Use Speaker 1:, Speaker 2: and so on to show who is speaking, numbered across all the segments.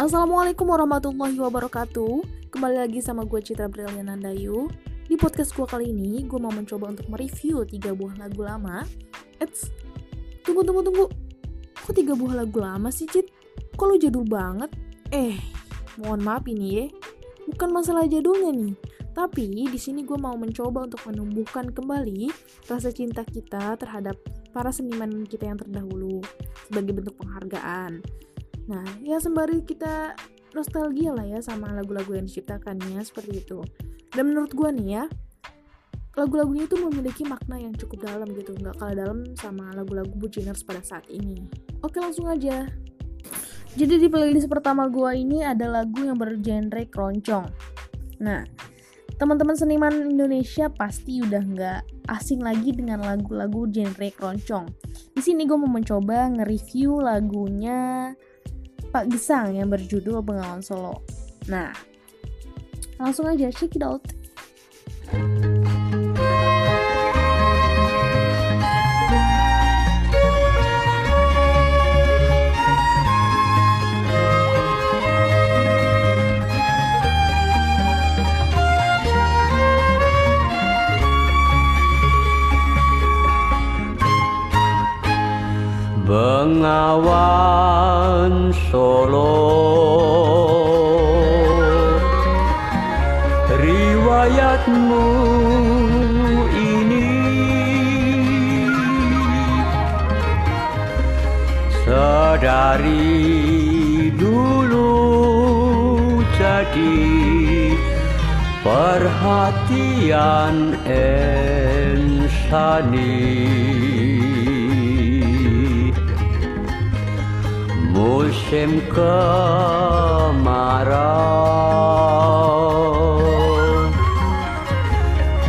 Speaker 1: Assalamualaikum warahmatullahi wabarakatuh Kembali lagi sama gue Citra Brilian Nandayu Di podcast gue kali ini, gue mau mencoba untuk mereview tiga buah lagu lama Eits, tunggu tunggu tunggu Kok tiga buah lagu lama sih Cit? Kok lu jadul banget? Eh, mohon maaf ini ya Bukan masalah jadulnya nih tapi di sini gue mau mencoba untuk menumbuhkan kembali rasa cinta kita terhadap para seniman kita yang terdahulu sebagai bentuk penghargaan. Nah, ya sembari kita nostalgia lah ya sama lagu-lagu yang diciptakannya seperti itu. Dan menurut gue nih ya, lagu-lagunya itu memiliki makna yang cukup dalam gitu, nggak kalah dalam sama lagu-lagu Buciners pada saat ini. Oke langsung aja. Jadi di playlist pertama gue ini ada lagu yang bergenre keroncong. Nah, teman-teman seniman Indonesia pasti udah nggak asing lagi dengan lagu-lagu genre keroncong. Di sini gue mau mencoba nge-review lagunya Pak Gesang yang berjudul Bengawan Solo. Nah, langsung aja check it out.
Speaker 2: Bengawan Solo. Riwayatmu ini Sedari dulu jadi perhatian insani musim kemarau.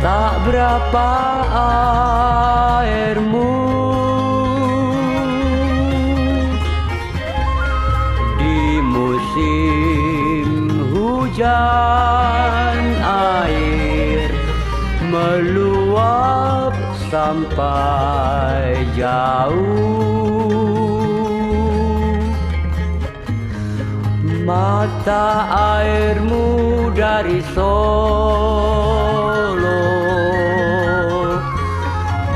Speaker 2: Tak berapa airmu Di musim hujan air Meluap sampai jauh Mata airmu dari Solo.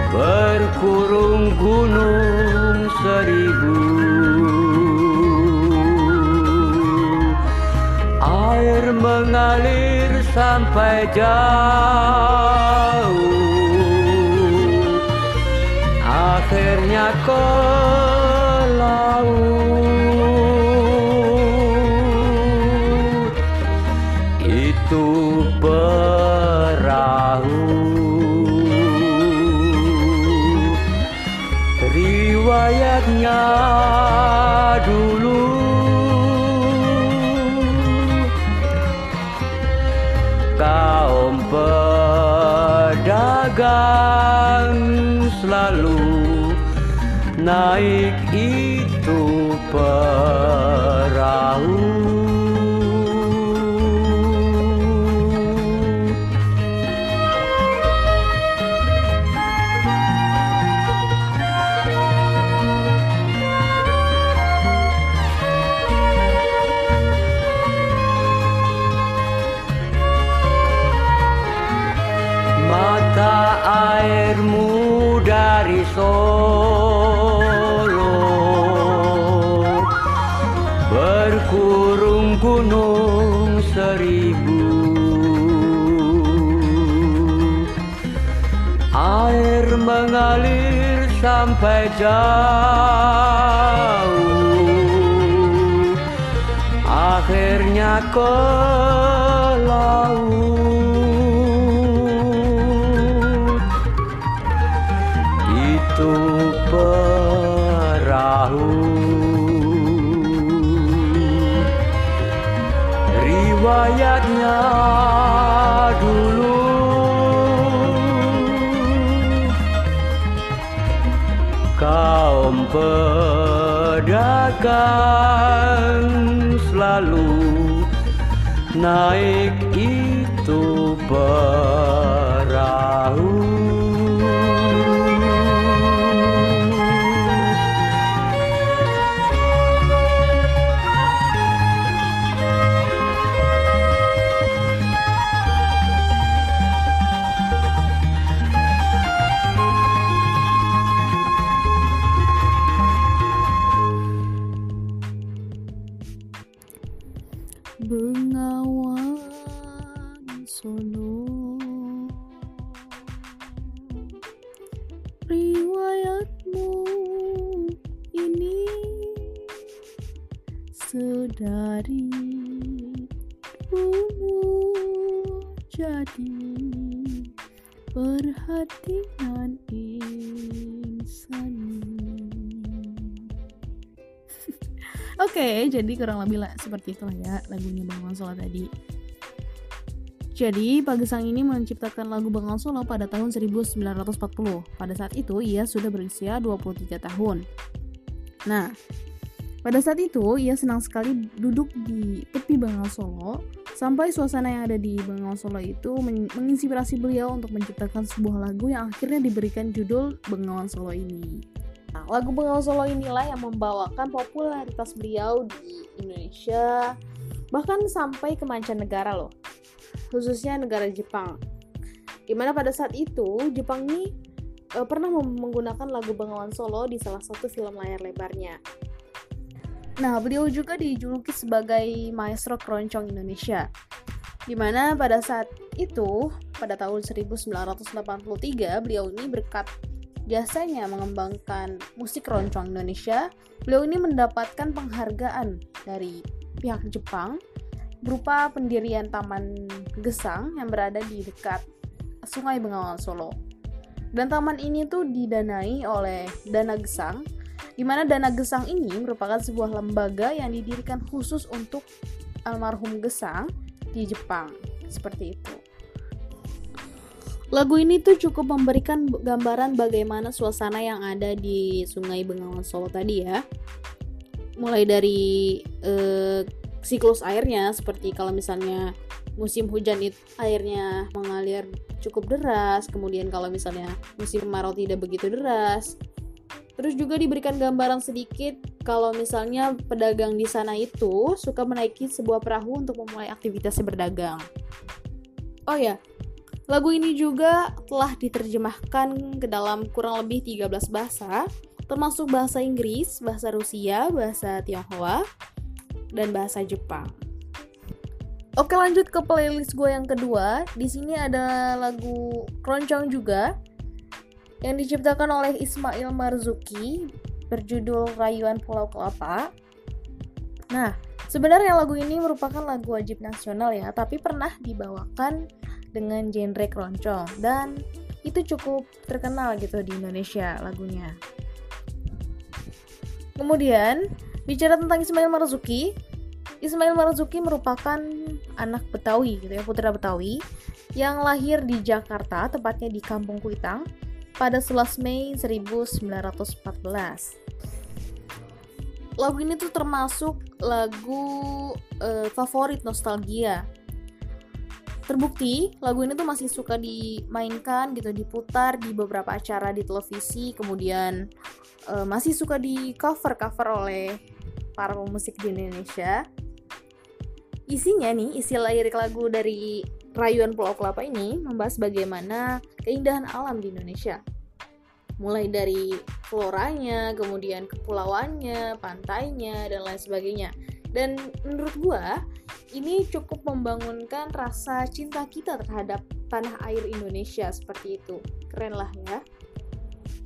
Speaker 2: Berkurung gunung seribu. Air mengalir sampai jauh. Akhirnya ke selalu naik itu perahu mengalir sampai jauh. Akhirnya ke laut. Itu perahu. Riwayatnya kaum pedagang selalu naik itu perahu
Speaker 1: dari dulu jadi perhatian insani. Oke, jadi kurang lebih lah seperti itulah ya lagunya Bang Solo tadi. Jadi, Pagesang ini menciptakan lagu Bengal Solo pada tahun 1940. Pada saat itu, ia sudah berusia 23 tahun. Nah, pada saat itu, ia senang sekali duduk di tepi Bengal Solo, sampai suasana yang ada di Bengal Solo itu menginspirasi beliau untuk menciptakan sebuah lagu yang akhirnya diberikan judul Bengawan Solo ini. Nah, lagu Bengawan Solo inilah yang membawakan popularitas beliau di Indonesia, bahkan sampai ke mancanegara loh khususnya negara Jepang. Di mana pada saat itu Jepang ini uh, pernah menggunakan lagu Bengawan Solo di salah satu film layar lebarnya. Nah, beliau juga dijuluki sebagai maestro keroncong Indonesia. Di mana pada saat itu, pada tahun 1983, beliau ini berkat jasanya mengembangkan musik keroncong Indonesia, beliau ini mendapatkan penghargaan dari pihak Jepang berupa pendirian Taman Gesang yang berada di dekat Sungai Bengawan Solo. Dan taman ini tuh didanai oleh Dana Gesang, di mana Dana Gesang ini merupakan sebuah lembaga yang didirikan khusus untuk almarhum Gesang di Jepang. Seperti itu. Lagu ini tuh cukup memberikan gambaran bagaimana suasana yang ada di Sungai Bengawan Solo tadi ya. Mulai dari eh, siklus airnya seperti kalau misalnya musim hujan itu airnya mengalir cukup deras, kemudian kalau misalnya musim kemarau tidak begitu deras. Terus juga diberikan gambaran sedikit kalau misalnya pedagang di sana itu suka menaiki sebuah perahu untuk memulai aktivitasnya berdagang. Oh ya, lagu ini juga telah diterjemahkan ke dalam kurang lebih 13 bahasa, termasuk bahasa Inggris, bahasa Rusia, bahasa Tionghoa, dan bahasa Jepang. Oke lanjut ke playlist gue yang kedua. Di sini ada lagu keroncong juga yang diciptakan oleh Ismail Marzuki berjudul Rayuan Pulau Kelapa. Nah, sebenarnya lagu ini merupakan lagu wajib nasional ya, tapi pernah dibawakan dengan genre keroncong dan itu cukup terkenal gitu di Indonesia lagunya. Kemudian Bicara tentang Ismail Marzuki, Ismail Marzuki merupakan anak Betawi gitu ya, putra Betawi yang lahir di Jakarta, tepatnya di Kampung Kuitang pada 11 Mei 1914. Lagu ini tuh termasuk lagu uh, favorit nostalgia. Terbukti lagu ini tuh masih suka dimainkan gitu, diputar di beberapa acara di televisi, kemudian uh, masih suka di cover-cover oleh para pemusik di Indonesia. Isinya nih, isi lirik lagu dari Rayuan Pulau Kelapa ini membahas bagaimana keindahan alam di Indonesia. Mulai dari floranya, kemudian kepulauannya, pantainya, dan lain sebagainya. Dan menurut gua, ini cukup membangunkan rasa cinta kita terhadap tanah air Indonesia seperti itu. Keren lah ya.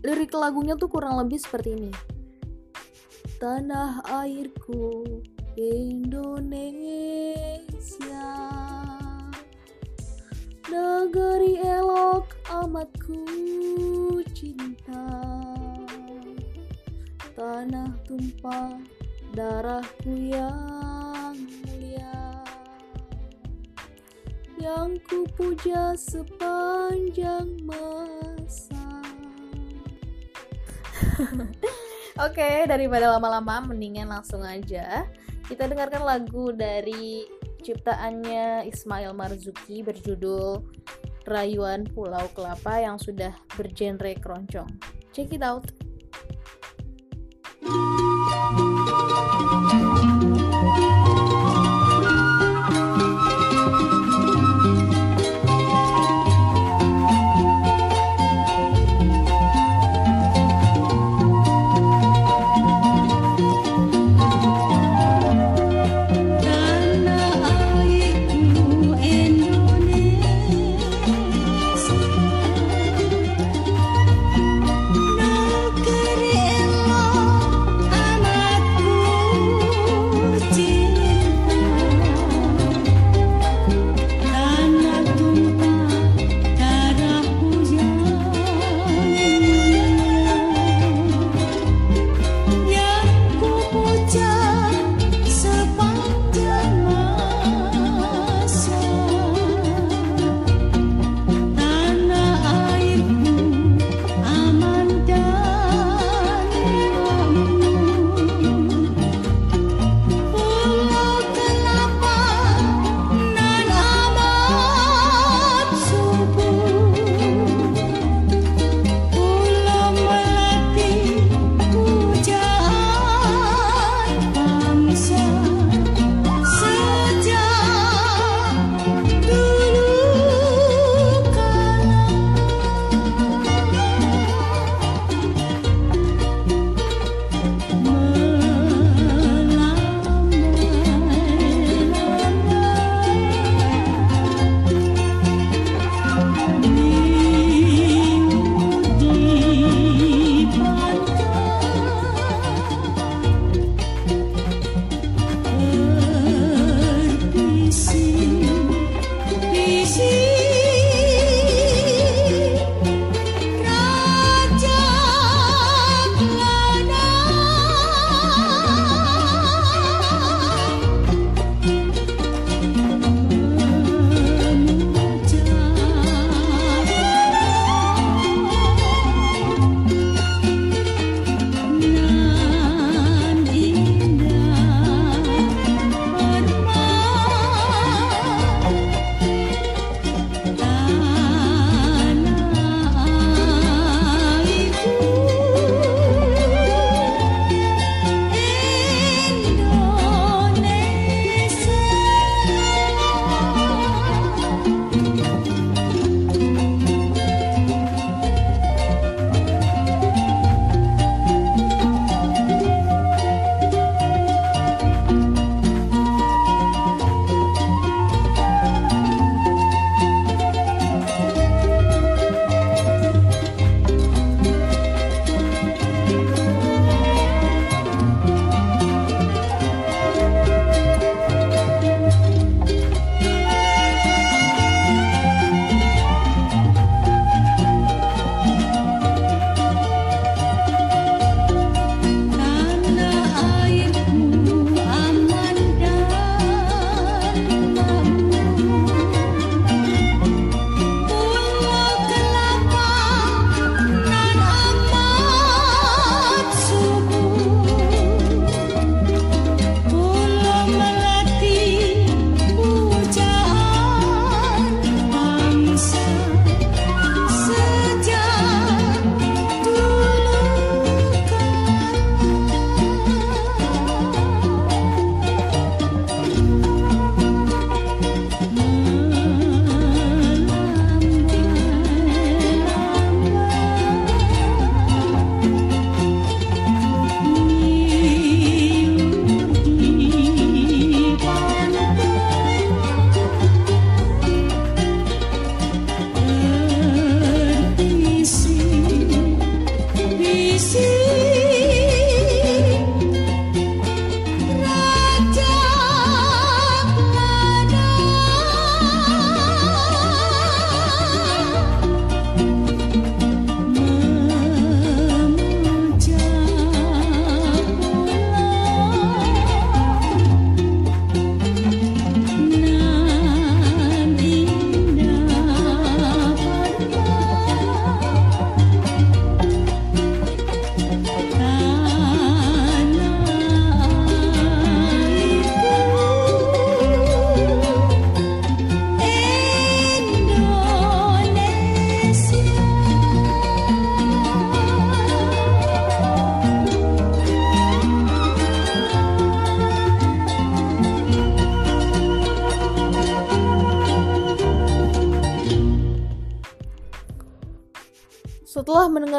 Speaker 1: Lirik lagunya tuh kurang lebih seperti ini tanah airku Indonesia Negeri elok amat ku cinta. Tanah tumpah darahku yang mulia. Yang ku puja sepanjang masa. Oke, daripada lama-lama mendingan langsung aja. Kita dengarkan lagu dari ciptaannya Ismail Marzuki berjudul Rayuan Pulau Kelapa yang sudah bergenre keroncong. Check it out.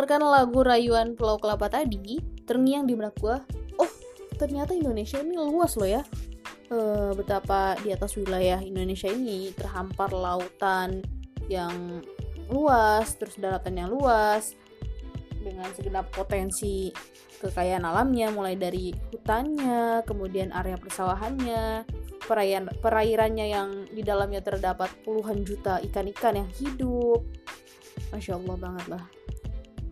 Speaker 1: Mendengarkan lagu rayuan Pulau Kelapa tadi, terngiang di benak gue, oh ternyata Indonesia ini luas loh ya. E, betapa di atas wilayah Indonesia ini terhampar lautan yang luas, terus daratan yang luas, dengan segenap potensi kekayaan alamnya, mulai dari hutannya, kemudian area persawahannya, perairan perairannya yang di dalamnya terdapat puluhan juta ikan-ikan yang hidup. Masya Allah banget lah.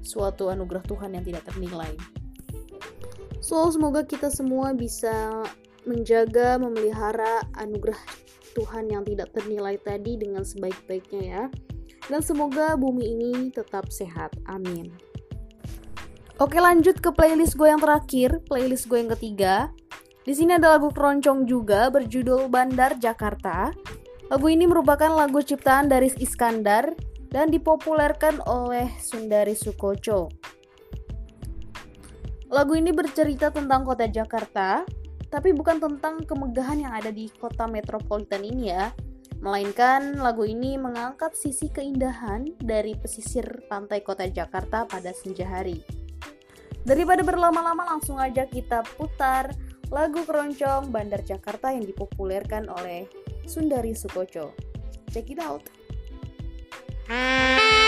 Speaker 1: Suatu anugerah Tuhan yang tidak ternilai. So, semoga kita semua bisa menjaga, memelihara anugerah Tuhan yang tidak ternilai tadi dengan sebaik-baiknya ya. Dan semoga bumi ini tetap sehat. Amin. Oke lanjut ke playlist gue yang terakhir, playlist gue yang ketiga. Di sini ada lagu keroncong juga berjudul Bandar Jakarta. Lagu ini merupakan lagu ciptaan dari Iskandar dan dipopulerkan oleh Sundari Sukoco. Lagu ini bercerita tentang kota Jakarta, tapi bukan tentang kemegahan yang ada di kota metropolitan ini ya, melainkan lagu ini mengangkat sisi keindahan dari pesisir pantai kota Jakarta pada senja hari. Daripada berlama-lama langsung aja kita putar lagu keroncong Bandar Jakarta yang dipopulerkan oleh Sundari Sukoco. Check it out. Itu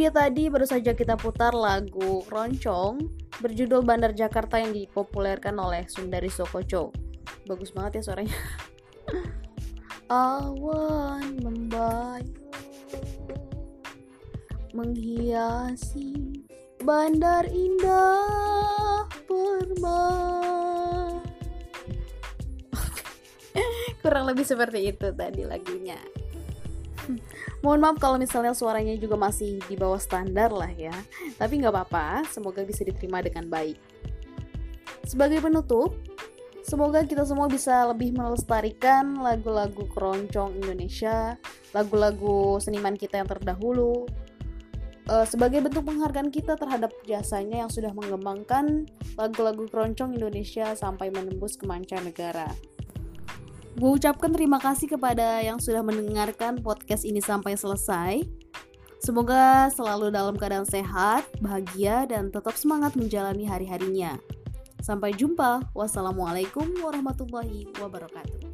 Speaker 1: dia tadi baru saja kita putar lagu Roncong berjudul Bandar Jakarta yang dipopulerkan oleh Sundari Sokoco. Bagus banget ya suaranya. Awan membayu menghiasi bandar indah permai. Kurang lebih seperti itu tadi lagunya. Mohon maaf kalau misalnya suaranya juga masih di bawah standar lah ya. Tapi nggak apa-apa, semoga bisa diterima dengan baik. Sebagai penutup, semoga kita semua bisa lebih melestarikan lagu-lagu keroncong Indonesia, lagu-lagu seniman kita yang terdahulu, uh, sebagai bentuk penghargaan kita terhadap jasanya yang sudah mengembangkan lagu-lagu keroncong Indonesia sampai menembus ke mancanegara. Gue ucapkan terima kasih kepada yang sudah mendengarkan podcast ini sampai selesai. Semoga selalu dalam keadaan sehat, bahagia, dan tetap semangat menjalani hari-harinya. Sampai jumpa. Wassalamualaikum warahmatullahi wabarakatuh.